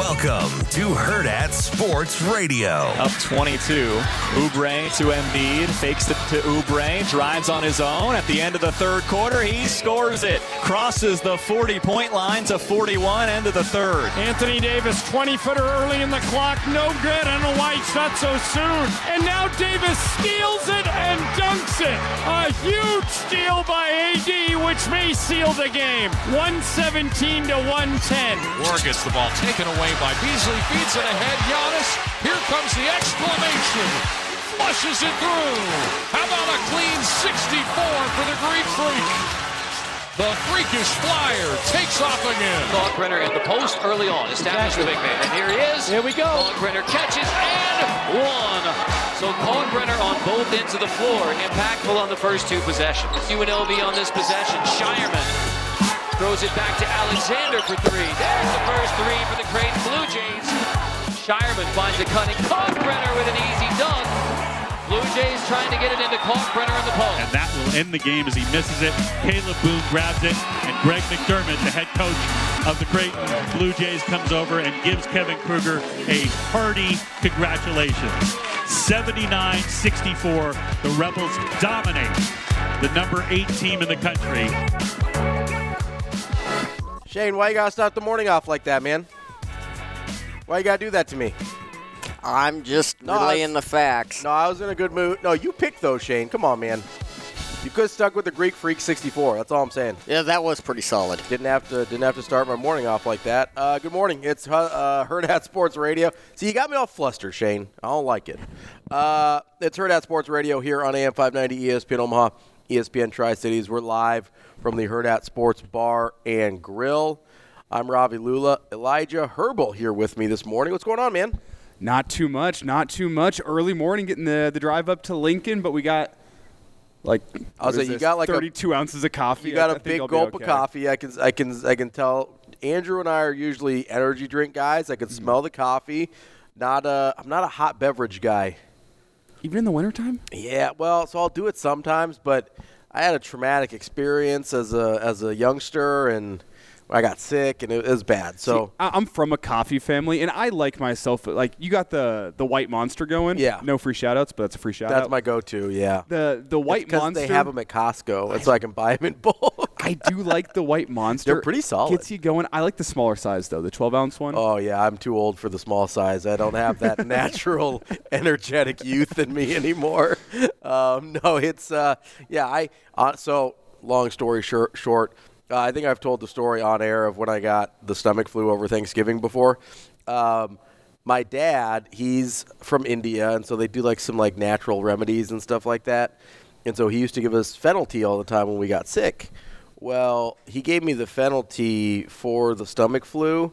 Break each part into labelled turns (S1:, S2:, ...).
S1: Welcome to Hurrdat Sports Radio.
S2: Up 22. Oubre to Embiid. Fakes it to Oubre. Drives on his own. At the end of the third quarter, he scores it. Crosses the 40 point line to 41. End of the third.
S3: Anthony Davis, 20 footer early in the clock. No good on a white shot so soon. And now Davis steals it and. A huge steal by AD, which may seal the game. 117 to 110.
S4: Moore gets the ball taken away by Beasley. Feeds it ahead. Giannis. Here comes the exclamation. Flushes it through. How about a clean 64 for the Greek freak? The freakish flyer takes off again.
S5: Kalkbrenner at the post early on. Established the big man. And here he is.
S3: Here we go.
S5: Kalkbrenner catches and one. So Kalkbrenner on both ends of the floor. Impactful on the first two possessions. UNLV on this possession. Scheierman throws it back to Alexander for three. There's the first three for the Creighton Blue Jays. Scheierman finds a cutting Kalkbrenner with an easy dunk. Blue Jays trying to get it into Kalkbrenner in the post.
S6: And that will end the game as he misses it. Kalib Boone grabs it, and Greg McDermott, the head coach of the Creighton Blue Jays, comes over and gives Kevin Kruger a hearty congratulations. 79-64, the Rebels dominate the number eight team in the country.
S7: Shane, why you gotta start the morning off like that, man? Why you gotta do that to me?
S8: I'm just
S7: No,
S8: relaying
S7: was-
S8: the facts.
S7: No, I was in a good mood. No, you picked those, Shane. Come on, man. You could have stuck with the Greek Freak 64. That's all I'm saying.
S8: Yeah, that was pretty solid.
S7: Didn't have to didn't have to start my morning off like that. Uh, good morning. It's uh, uh, Hurrdat Sports Radio. See, you got me all flustered, Shane. I don't like it. Uh, it's Hurrdat Sports Radio here on AM 590 ESPN Omaha, ESPN Tri Cities. We're live from the Hurrdat Sports Bar and Grill. I'm Ravi Lulla. Elijah Herbel here with me this morning. What's going on, man?
S9: Not too much, not too much. Early morning, getting the, the drive up to Lincoln, but we got like
S7: I was like, you got like a-
S9: 32 ounces of coffee.
S7: You got
S9: I-
S7: a
S9: I
S7: big gulp
S9: okay.
S7: of coffee. I can, I can, I can tell. Andrew and I are usually energy drink guys. I can mm. smell the coffee. Not a, I'm not a hot beverage guy.
S9: Even in the wintertime?
S7: Yeah, well, so I'll do it sometimes, but I had a traumatic experience as a as a youngster, and I got sick, and it was bad. So
S9: See, I'm from a coffee family, and I like myself. Like you got the the white monster going.
S7: Yeah.
S9: No free shout outs, but that's a free shout
S7: that's
S9: out.
S7: my go-to. Yeah,
S9: the the white
S7: because
S9: monster.
S7: they have them at Costco, and so I can buy them in bulk.
S9: I do like the white monster.
S7: They're pretty solid.
S9: Gets you going. I like the smaller size though, the 12 ounce one.
S7: Oh yeah, I'm too old for the small size. I don't have that natural, energetic youth in me anymore. Um, no, it's uh, yeah. I uh, so long story short, short. Uh, I think I've told the story on air of when I got the stomach flu over Thanksgiving before. Um, my dad, he's from India, and so they do like some like natural remedies and stuff like that. And so he used to give us fennel tea all the time when we got sick. Well, he gave me the fennel tea for the stomach flu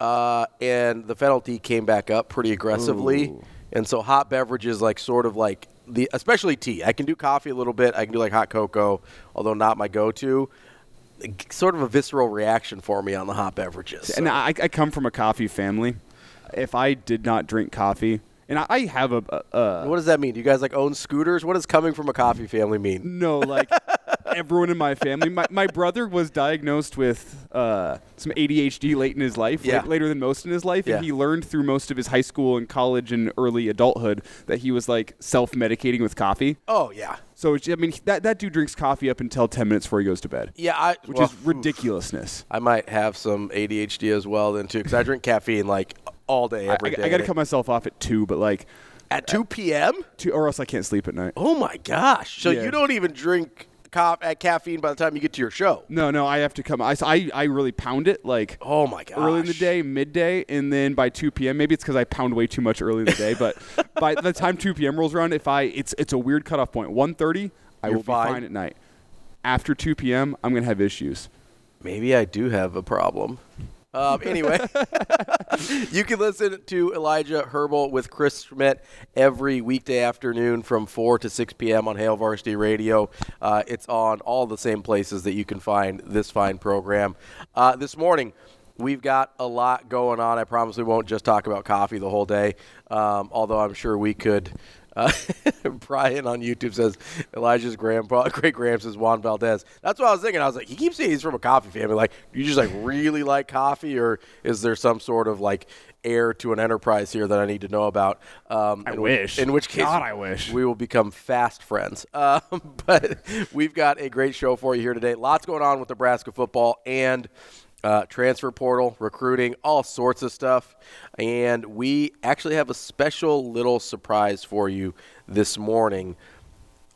S7: uh, and the fennel tea came back up pretty aggressively. And so hot beverages, like sort of like the, especially tea. I can do coffee a little bit. I can do like hot cocoa, although not my go-to. Sort of a visceral reaction for me on the hot beverages.
S9: And I, I come from a coffee family. If I did not drink coffee, and I, I have a, a, a
S7: what does that mean? Do you guys like own scooters? What does coming from a coffee family mean?
S9: no, like everyone in my family. My, my brother was diagnosed with uh, some ADHD late in his life,
S7: Yeah.
S9: la- later than most in his life,
S7: Yeah.
S9: and he learned through most of his high school and college and early adulthood that he was like self-medicating with coffee.
S7: Oh yeah,
S9: So I mean, that that dude drinks coffee up until ten minutes before he goes to bed,
S7: yeah. I,
S9: which
S7: well,
S9: is ridiculousness.
S7: I might have some ADHD as well then too, because I drink caffeine like all day,
S9: I,
S7: every day.
S9: I, got to cut myself off at two, but like
S7: at 2 p.m.
S9: or else I can't sleep at night.
S7: Oh my gosh! So
S9: Yeah.
S7: you don't even drink co- at caffeine by the time you get to your show?
S9: No, no, I have to come. I, I, I really pound it like
S7: Oh my god,
S9: early in the day, midday, and then by 2 p.m. Maybe it's because I pound way too much early in the day, but by the time 2 p.m. rolls around, if I it's it's a weird cutoff point. 1:30, I
S7: You're
S9: will
S7: fine.
S9: be fine at night. After 2 p.m., I'm gonna have issues.
S7: Maybe I do have a problem. Um, anyway, you can listen to Elijah Herbel with Chris Schmidt every weekday afternoon from 4 to 6 p.m. on Hail Varsity Radio. Uh, it's on all the same places that you can find this fine program. Uh, this morning, We've got a lot going on. I promise we won't just talk about coffee the whole day, um, although I'm sure we could. Uh, Brian on YouTube says Elijah's grandpa, great gramps is Juan Valdez. That's what I was thinking. I was like, he keeps saying he's from a coffee family. Like, do you just like really like coffee, or is there some sort of like heir to an enterprise here that I need to know about? Um,
S9: I
S7: in
S9: wish.
S7: in which case,
S9: God, I wish.
S7: we will become fast friends. Um, but we've got a great show for you here today. Lots going on with Nebraska football and uh, transfer portal, recruiting, all sorts of stuff. And we actually have a special little surprise for you this morning.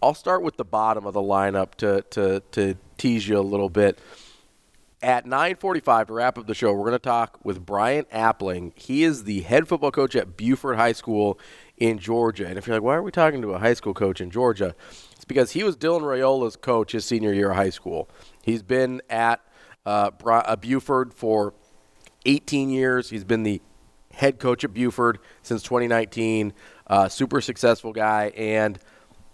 S7: I'll start with the bottom of the lineup to, to, to tease you a little bit. At 9:45 to wrap up the show, we're going to talk with Brian Appling. He is the head football coach at Buford High School in Georgia. And if you're like, why are we talking to a high school coach in Georgia? It's because he was Dylan Raiola's coach his senior year of high school. He's been at uh, uh, Buford for 18 years. He's been the head coach at Buford since 2019. Uh, super successful guy and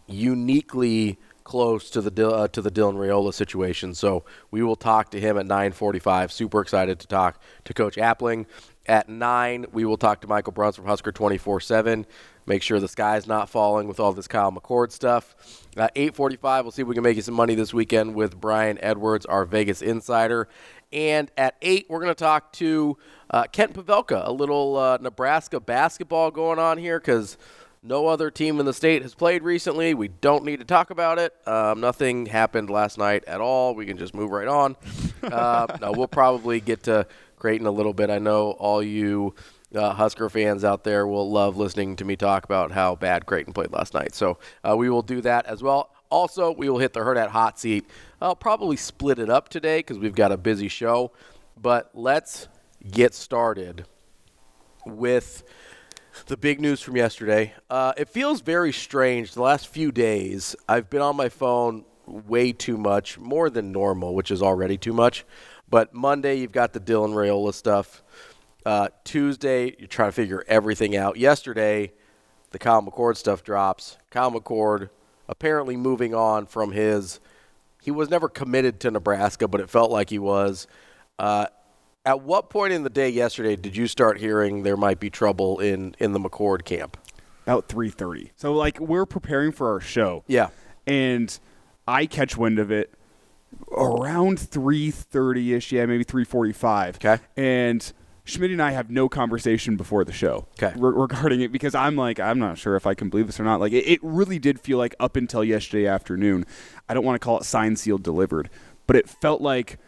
S7: uniquely close to the uh, to the Dylan Raiola situation. So we will talk to him at 9:45. Super excited to talk to Coach Appling. At nine, we will talk to Michael Bruntz from Husker 24/7. Make sure the sky's not falling with all this Kyle McCord stuff. At 8:45, we'll see if we can make you some money this weekend with Brian Edwards, our Vegas insider. And at eight, we're going to talk to uh, Kent Pavelka. A little uh, Nebraska basketball going on here because no other team in the state has played recently. We don't need to talk about it. Um, nothing happened last night at all. We can just move right on. Uh, no, we'll probably get to Creighton a little bit. I know all you uh, Husker fans out there will love listening to me talk about how bad Creighton played last night. So uh, we will do that as well. Also, we will hit the Hurrdat Hot Seat. I'll probably split it up today because we've got a busy show. But let's get started with the big news from yesterday. Uh, it feels very strange. The last few days, I've been on my phone way too much, more than normal, which is already too much. But Monday, you've got the Dylan Raiola stuff. Uh, Tuesday, you're trying to figure everything out. Yesterday, the Kyle McCord stuff drops. Kyle McCord apparently moving on from his. He was never committed to Nebraska, but it felt like he was. Uh, at what point in the day yesterday did you start hearing there might be trouble in, in the McCord camp?
S9: About 3:30. So like we're preparing for our show.
S7: Yeah.
S9: And I catch wind of it around 3:30ish, yeah, maybe 3:45.
S7: Okay.
S9: And Schmidt and I have no conversation before the show
S7: Okay.
S9: re- regarding it because I'm like, I'm not sure if I can believe this or not. Like, it, it really did feel like up until yesterday afternoon, I don't want to call it signed, sealed, delivered, but it felt like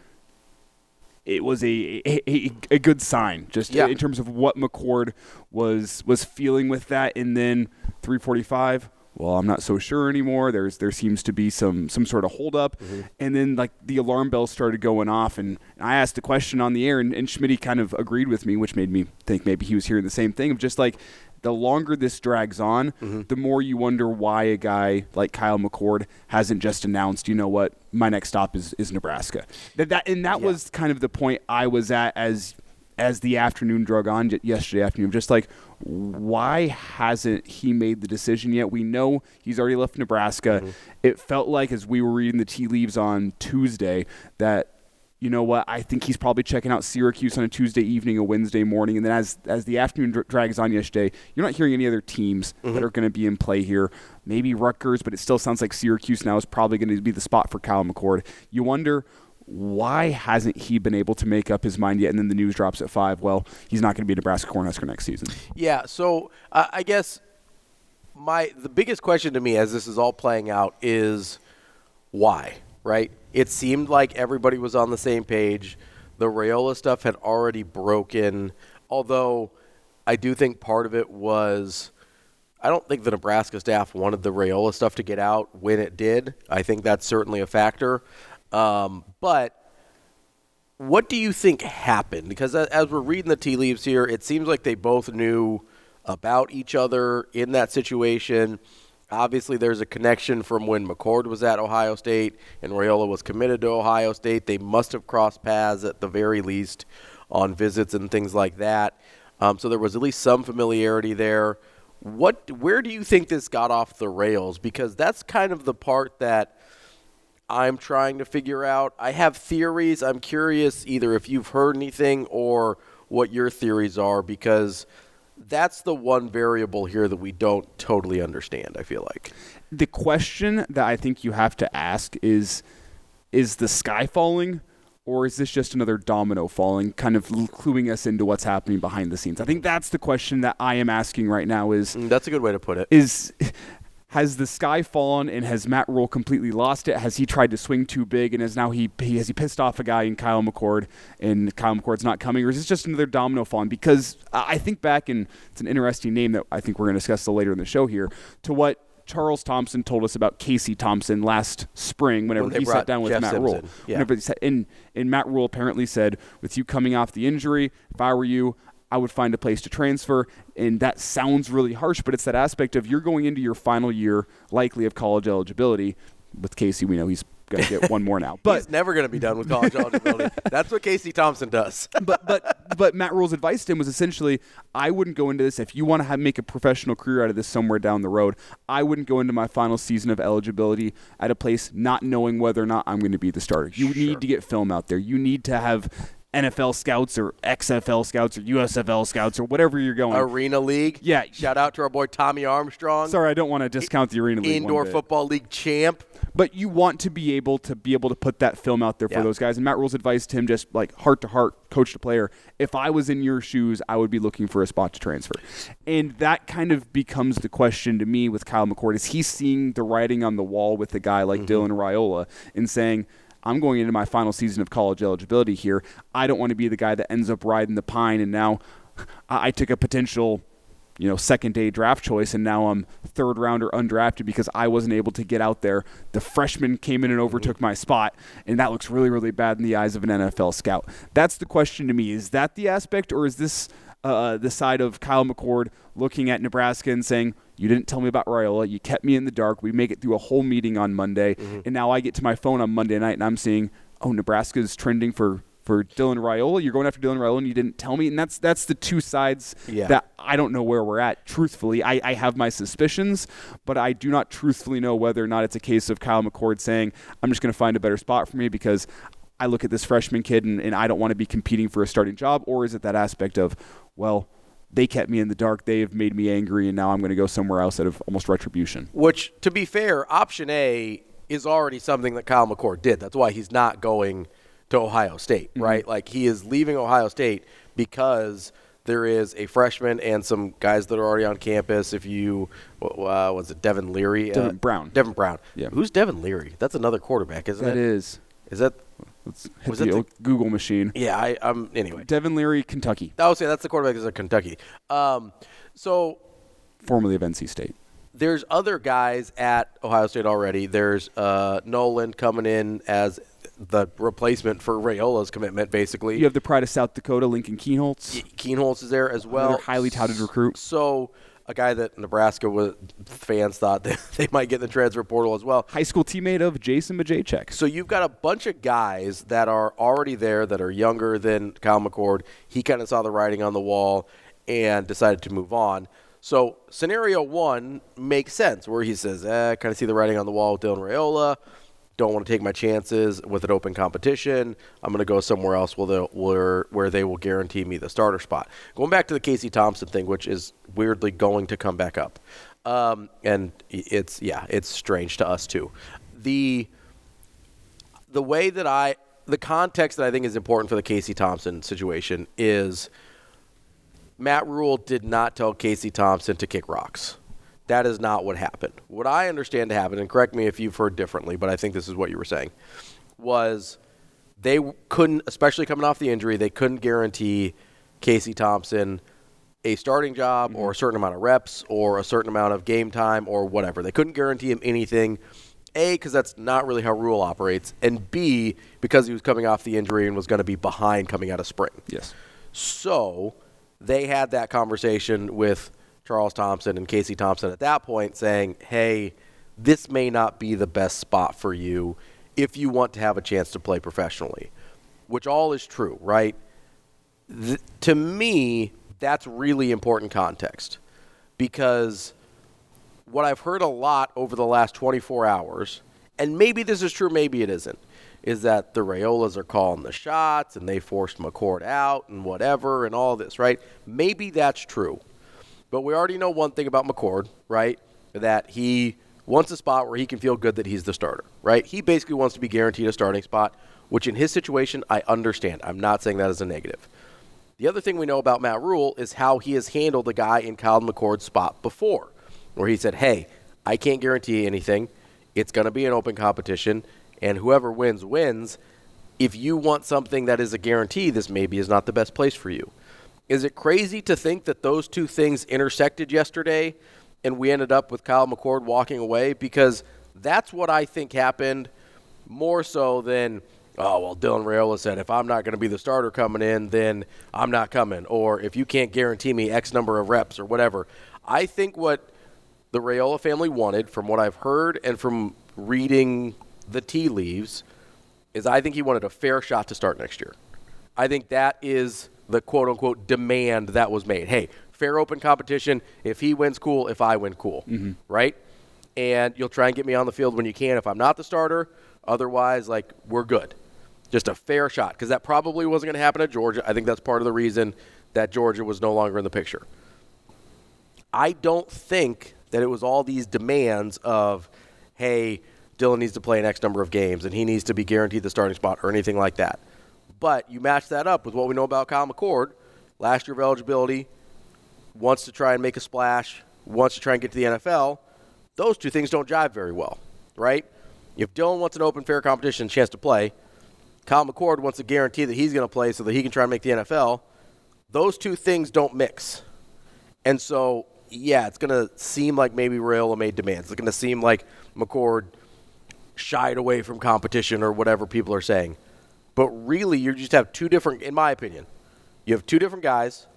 S9: it was a a, a, a good sign just
S7: Yeah.
S9: in terms of what McCord was was feeling with that. And then 345. Well, I'm not so sure anymore. There's there seems to be some some sort of holdup, mm-hmm. and then like the alarm bells started going off, and I asked a question on the air, and, and Schmidt kind of agreed with me, which made me think maybe he was hearing the same thing of just like the longer this drags on, mm-hmm. the more you wonder why a guy like Kyle McCord hasn't just announced, you know what, my next stop is, is Nebraska. That, that and that was kind of the point I was at as as the afternoon drug on yesterday afternoon. Just like, why hasn't he made the decision yet? We know he's already left Nebraska. Mm-hmm. It felt like as we were reading the tea leaves on Tuesday that you know what? I think he's probably checking out Syracuse on a Tuesday evening, a Wednesday morning, and then as as the afternoon dr- drags on yesterday, you're not hearing any other teams mm-hmm. that are going to be in play here. Maybe Rutgers, but it still sounds like Syracuse now is probably going to be the spot for Kyle McCord. You wonder why hasn't he been able to make up his mind yet? And then the news drops at five. Well, he's not going to be a Nebraska Cornhusker next season.
S7: Yeah, so uh, I guess my the biggest question to me as this is all playing out is why, right? It seemed like everybody was on the same page. The Raiola stuff had already broken, although I do think part of it was I don't think the Nebraska staff wanted the Raiola stuff to get out when it did. I think that's certainly a factor. Um, but what do you think happened? Because as we're reading the tea leaves here, it seems like they both knew about each other in that situation. Obviously, there's a connection from when McCord was at Ohio State and Raiola was committed to Ohio State. They must have crossed paths at the very least on visits and things like that. Um, so there was at least some familiarity there. What, where do you think this got off the rails? Because that's kind of the part that I'm trying to figure out. I have theories. I'm curious either if you've heard anything or what your theories are because that's the one variable here that we don't totally understand, I feel like.
S9: The question that I think you have to ask is is the sky falling or is this just another domino falling kind of cluing us into what's happening behind the scenes? I think that's the question that I am asking right now is
S7: Mm, That's a good way to put it.
S9: is has the sky fallen and has Matt Rhule completely lost it? Has he tried to swing too big and is now he, he has he pissed off a guy in Kyle McCord and Kyle McCord's not coming, or is this just another domino falling? Because I think back and it's an interesting name that I think we're going to discuss later in the show here to what Charles Thompson told us about Casey Thompson last spring whenever
S7: When
S9: he sat down with
S7: Jeff
S9: Matt
S7: Rhule. Yeah.
S9: Whenever he sat- and, and Matt Rhule apparently said, with you coming off the injury, if I were you, I would find a place to transfer. And that sounds really harsh, but it's that aspect of you're going into your final year, likely of college eligibility. With Casey, we know he's going to get one more now. But
S7: He's never going to be done with college eligibility. That's what Casey Thompson does.
S9: but but but Matt Rhule's advice to him was essentially, I wouldn't go into this if you want to have, make a professional career out of this somewhere down the road. I wouldn't go into my final season of eligibility at a place not knowing whether or not I'm going to be the starter. You need to get film out there. You need to have NFL scouts or XFL scouts or USFL scouts or whatever you're going.
S7: Arena League.
S9: Yeah.
S7: Shout out to our boy Tommy Armstrong.
S9: Sorry, I don't want to discount the Arena League. one
S7: Indoor. Football League champ.
S9: But you want to be able to be able to put that film out there for
S7: Yeah.
S9: those guys. And Matt Rhule's advice to him, just like heart to heart, coach to player, if I was in your shoes, I would be looking for a spot to transfer. And that kind of becomes the question to me with Kyle McCord. Is he seeing the writing on the wall with a guy like mm-hmm. Dylan Raiola and saying, I'm going into my final season of college eligibility here. I don't want to be the guy that ends up riding the pine and now I took a potential you know, second day draft choice, and now I'm third rounder undrafted because I wasn't able to get out there. The freshman came in and overtook my spot, and that looks really, really bad in the eyes of an NFL scout. That's the question to me. Is that the aspect, or is this uh, the side of Kyle McCord looking at Nebraska and saying, you didn't tell me about Raiola. You kept me in the dark. We make it through a whole meeting on Monday, and now I get to my phone on Monday night and I'm seeing, oh, Nebraska's trending for for Dylan Raiola. You're going after Dylan Raiola, and you didn't tell me. And that's that's the two sides
S7: Yeah.
S9: that I don't know where we're at. Truthfully, I, I have my suspicions, but I do not truthfully know whether or not it's a case of Kyle McCord saying, "I'm just going to find a better spot for me because." I look at this freshman kid and, and I don't want to be competing for a starting job, or is it that aspect of, well, they kept me in the dark, they have made me angry, and now I'm going to go somewhere else out of almost retribution.
S7: Which, to be fair, option A is already something that Kyle McCord did. That's why he's not going to Ohio State,
S9: Mm-hmm.
S7: right? Like he is leaving Ohio State because there is a freshman and some guys that are already on campus. If you, uh, was it Devin Leary?
S9: Devin
S7: uh,
S9: Brown.
S7: Devin Brown.
S9: Yeah.
S7: Who's Devin Leary? That's another quarterback, isn't
S9: That
S7: it?
S9: is.
S7: Is that?
S9: Let's hit
S7: Was
S9: the
S7: the-
S9: Google machine.
S7: Yeah, I, I'm. Anyway,
S9: Devin Leary, Kentucky,
S7: I would say that's the quarterback is of Kentucky. Um, so
S9: formerly of NC State.
S7: there's other guys at Ohio State already. There's uh, Nolan coming in as the replacement for Raiola's commitment, basically.
S9: You have the pride of South Dakota, Lincoln Kienholz.
S7: Kienholz is there as well.
S9: Another highly touted recruit.
S7: So a guy that Nebraska was, fans thought that they might get in the transfer portal as well.
S9: High school teammate of Jason Majacek.
S7: So you've got a bunch of guys that are already there that are younger than Kyle McCord. He kind of saw the writing on the wall and decided to move on. So scenario one makes sense where he says, eh, I kind of see the writing on the wall with Dylan Raiola. Don't want to take my chances with an open competition. I'm going to go somewhere else where, where they will guarantee me the starter spot. Going back to the Casey Thompson thing, which is weirdly going to come back up, um, and it's yeah, it's strange to us too. The the way that I the context that I think is important for the Casey Thompson situation is Matt Rhule did not tell Casey Thompson to kick rocks. That is not what happened. What I understand to happen, and correct me if you've heard differently, but I think this is what you were saying, was they couldn't, especially coming off the injury, they couldn't guarantee Casey Thompson a starting job or a mm-hmm. certain amount of reps or a certain amount of game time or whatever. They couldn't guarantee him anything. A, because that's not really how Rhule operates, and B, because he was coming off the injury and was going to be behind coming out of spring.
S9: Yes.
S7: So they had that conversation with Charles Thompson and Casey Thompson at that point saying, hey, this may not be the best spot for you if you want to have a chance to play professionally, which all is true, right? th- to me, that's really important context because what I've heard a lot over the last 24 hours, and maybe this is true, maybe it isn't, is that the Raiolas are calling the shots and they forced McCord out and whatever and all this, right? Maybe that's true. But we already know one thing about McCord, right? That he wants a spot where he can feel good that he's the starter, right? He basically wants to be guaranteed a starting spot, which in his situation, I understand. I'm not saying that as a negative. The other thing we know about Matt Rhule is how he has handled a guy in Kyle McCord's spot before, where he said, hey, I can't guarantee anything. It's going to be an open competition, and whoever wins, wins. If you want something that is a guarantee, this maybe is not the best place for you. Is it crazy to think that those two things intersected yesterday and we ended up with Kyle McCord walking away? Because that's what I think happened more so than, oh, well, Dylan Raiola said, if I'm not going to be the starter coming in, then I'm not coming. Or if you can't guarantee me X number of reps or whatever. I think what the Raiola family wanted, from what I've heard and from reading the tea leaves, is I think he wanted a fair shot to start next year. I think that is the quote unquote demand that was made. Hey, fair open competition. If he wins, cool. If I win, cool.
S9: Mm-hmm.
S7: Right? And you'll try and get me on the field when you can if I'm not the starter. Otherwise, like, we're good. Just a fair shot. Because that probably wasn't going to happen at Georgia. I think that's part of the reason that Georgia was no longer in the picture. I don't think that it was all these demands of, hey, Dylan needs to play an X number of games and he needs to be guaranteed the starting spot or anything like that. But you match that up with what we know about Kyle McCord, last year of eligibility, wants to try and make a splash, wants to try and get to the NFL. Those two things don't jive very well, right? If Dylan wants an open, fair competition chance to play, Kyle McCord wants a guarantee that he's going to play so that he can try and make the NFL. Those two things don't mix. And so, yeah, it's going to seem like maybe Raiola made demands. It's going to seem like McCord shied away from competition or whatever people are saying. But really, you just have two different, in my opinion, you have two different guys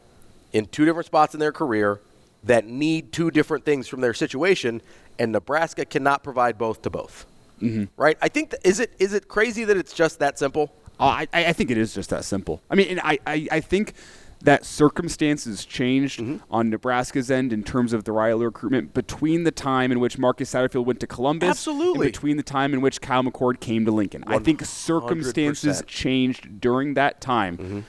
S7: in two different spots in their career that need two different things from their situation, and Nebraska cannot provide both to both.
S9: Mm-hmm.
S7: Right? I think is it is it is it crazy that it's just that simple?
S9: Oh, I, I think it is just that simple. I mean, and I, I, I think that circumstances changed
S7: Mm-hmm.
S9: on Nebraska's end in terms of the Riley recruitment between the time in which Marcus Satterfield went to Columbus
S7: Absolutely.
S9: and between the time in which Kyle McCord came to Lincoln. I think circumstances changed during that time.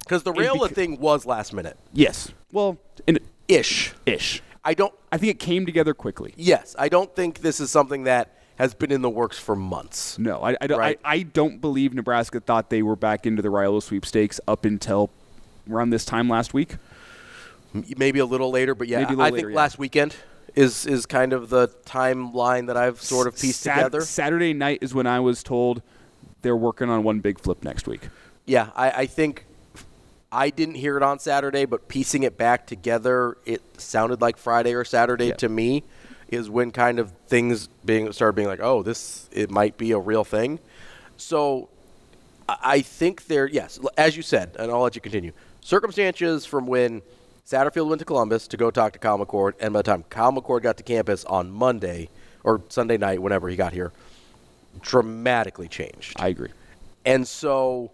S7: Because the
S9: And
S7: Raiola
S9: beca-
S7: thing was last minute.
S9: Yes. Well, in,
S7: Ish.
S9: ish.
S7: I don't
S9: I think it came together quickly.
S7: yes, I don't think this is something that has been in the works for months.
S9: No, I, I, don't,
S7: Right.
S9: I, I don't believe Nebraska thought they were back into the Raiola sweepstakes up until around this time last week.
S7: Maybe a little later, but yeah,
S9: Maybe a
S7: I
S9: little
S7: think
S9: later, yeah.
S7: last weekend is is kind of the timeline that I've sort of pieced
S9: Sat-
S7: together.
S9: Saturday night is when I was told they're working on one big flip next week.
S7: Yeah, I, I think I didn't hear it on Saturday, but piecing it back together, it sounded like Friday or Saturday
S9: Yeah.
S7: to me. Is when kind of things being started being like, oh, this it might be a real thing. So I I think there, yes, as you said, and I'll let you continue. Circumstances from when Satterfield went to Columbus to go talk to Kyle McCord, and by the time Kyle McCord got to campus on Monday or Sunday night, whenever he got here, dramatically changed.
S9: I agree.
S7: And so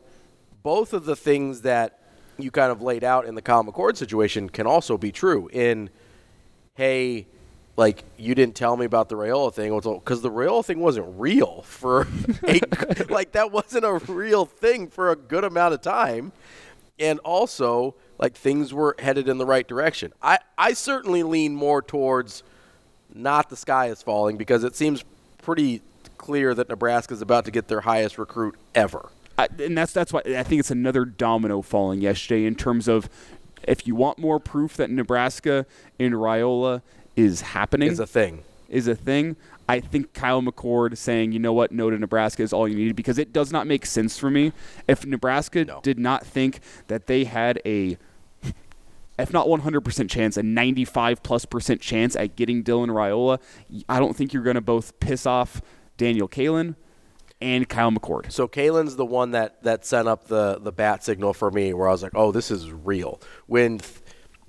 S7: both of the things that you kind of laid out in the Kyle McCord situation can also be true in, hey, like you didn't tell me about the Raiola thing because the Raiola thing wasn't real for a like that wasn't a real thing for a good amount of time, and also like things were headed in the right direction. I I certainly lean more towards not the sky is falling because it seems pretty clear that Nebraska is about to get their highest recruit ever.
S9: I, and that's that's why I think it's another domino falling yesterday in terms of if you want more proof that Nebraska in Raiola is happening
S7: Is a thing.
S9: is a thing. I think Kyle McCord saying, you know what, no to Nebraska is all you need because it does not make sense for me. If Nebraska
S7: No.
S9: did not think that they had a, if not 100% chance, a 95 plus percent chance at getting Dylan Raiola, I don't think you're going to both piss off Daniel Kaelin and Kyle McCord.
S7: So Kaelin's the one that, that sent up the, the bat signal for me where I was like, oh, this is real. When,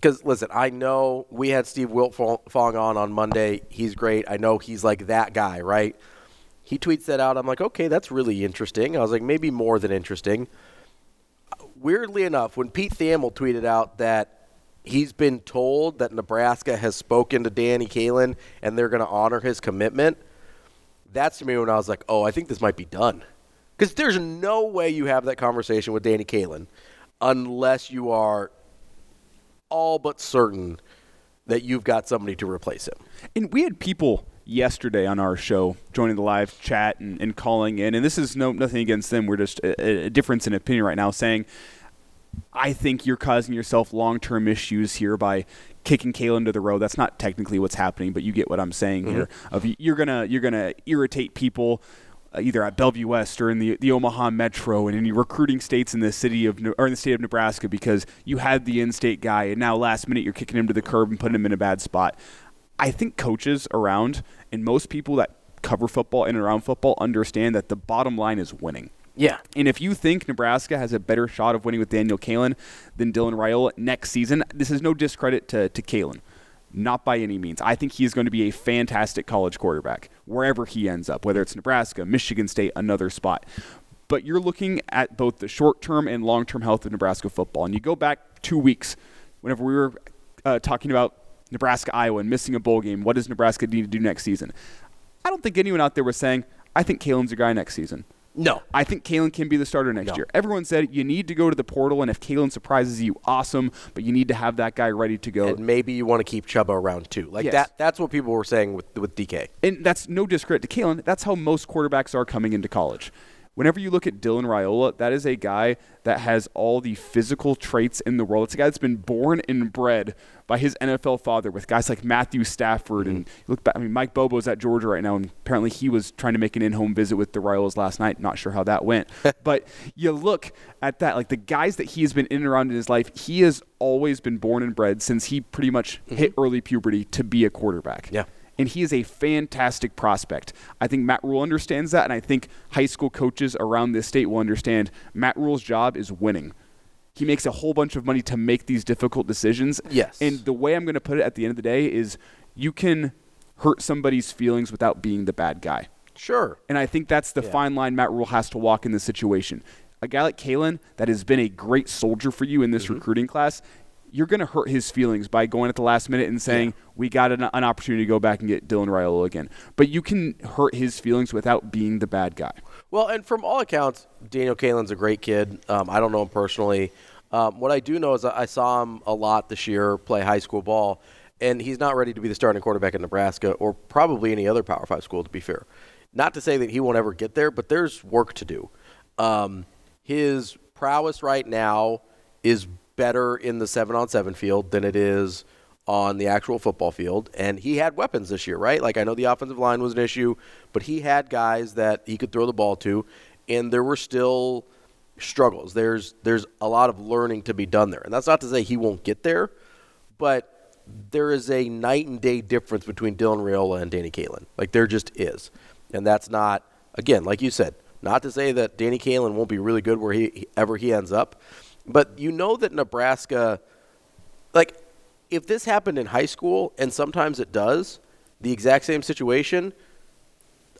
S7: because listen, I know we had Steve Wiltfong on on Monday. He's great. I know he's like that guy, right? He tweets that out. I'm like, okay, that's really interesting. I was like, maybe more than interesting. weirdly enough, when Pete Thamel tweeted out that he's been told that Nebraska has spoken to Danny Kaelin and they're going to honor his commitment, that's to me when I was like, oh, I think this might be done. Because there's no way you have that conversation with Danny Kaelin unless you are all but certain that you've got somebody to replace him.
S9: And we had people yesterday on our show joining the live chat and, and calling in, and this is no nothing against them. We're just a, a difference in opinion right now, saying I think you're causing yourself long term issues here by kicking Kaelin to the road. That's not technically what's happening, but you get what I'm saying mm-hmm. here. Of you're gonna you're gonna irritate people uh, either at Bellevue West or in the, the Omaha Metro and in your recruiting states in the city of or in the state of Nebraska because you had the in-state guy and now last minute you're kicking him to the curb and putting him in a bad spot. I think coaches around and most people that cover football and around football understand that the bottom line is winning.
S7: Yeah.
S9: And if you think Nebraska has a better shot of winning with Daniel Kaelin than Dylan Raiola next season, this is no discredit to, to Kaelin. Not by any means. I think he is going to be a fantastic college quarterback wherever he ends up, whether it's Nebraska, Michigan State, another spot. But you're looking at both the short term and long term health of Nebraska football. And you go back two weeks, whenever we were uh, talking about Nebraska, Iowa, and missing a bowl game, what does Nebraska need to do next season? I don't think anyone out there was saying, I think Kaelin's a guy next season.
S7: No.
S9: I think Kaelin can be the starter next
S7: no.
S9: year. Everyone said you need to go to the portal, and if Kaelin surprises you, awesome, but you need to have that guy ready to go.
S7: And maybe you want to keep Chubba around too. Like
S9: yes.
S7: that that's what people were saying with with DK.
S9: And that's no discredit to Kaelin. That's how most quarterbacks are coming into college whenever you look at Dylan Raiola, that is a guy that has all the physical traits in the world. It's a guy that's been born and bred by his NFL father with guys like Matthew Stafford mm-hmm. and look back. I mean, Mike Bobo's at Georgia right now, and apparently he was trying to make an in-home visit with the Raiolas last night. Not sure how that went, but you look at that, like the guys that he has been in and around in his life. He has always been born and bred since he pretty much mm-hmm. hit early puberty to be a quarterback.
S7: Yeah
S9: and he is a fantastic prospect. I think Matt Rhule understands that, and I think high school coaches around this state will understand Matt Rhule's job is winning. He makes a whole bunch of money to make these difficult decisions.
S7: Yes.
S9: And the way I'm going to put it at the end of the day is you can hurt somebody's feelings without being the bad guy.
S7: Sure.
S9: And I think that's the yeah. fine line Matt Rhule has to walk in this situation. A guy like Kaelin that has been a great soldier for you in this mm-hmm. recruiting class, you're going to hurt his feelings by going at the last minute and saying, yeah. we got an, an, opportunity to go back and get Dylan Raiola again. But you can hurt his feelings without being the bad guy.
S7: Well, and from all accounts, Daniel Kaelin's a great kid. Um, I don't know him personally. Um, what I do know is I saw him a lot this year play high school ball, and he's not ready to be the starting quarterback in Nebraska or probably any other Power Five school, to be fair. Not to say that he won't ever get there, but there's work to do. Um, his prowess right now is better in the seven on seven field than it is on the actual football field. And he had weapons this year, right? Like I know the offensive line was an issue, but he had guys that he could throw the ball to, and there were still struggles. There's there's a lot of learning to be done there. And that's not to say he won't get there, but there is a night and day difference between Dylan Raiola and Danny Kaelin. Like there just is. And that's not again, like you said, not to say that Danny Kaelin won't be really good where he ever he ends up, but you know that Nebraska, like, if this happened in high school, and sometimes it does, the exact same situation,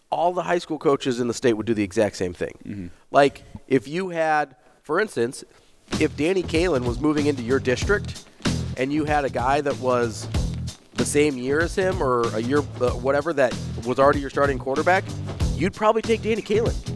S7: all the high school coaches in the state would do the exact same thing. Mm-hmm. Like, if you had, for instance, if Danny Kaelin was moving into your district and you had a guy that was the same year as him or a year, uh, whatever, that was already your starting quarterback, you'd probably take Danny Kaelin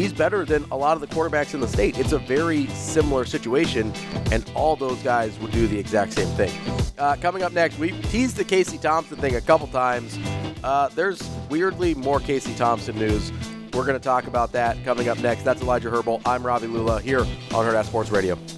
S7: he's better than a lot of the quarterbacks in the state. It's a very similar situation, and all those guys would do the exact same thing. Uh, coming up next, we teased the Casey Thompson thing a couple times. Uh, there's weirdly more Casey Thompson news. We're going to talk about that coming up next. That's Elijah Herbel. I'm Ravi Lulla here on Hurrdat Sports Radio.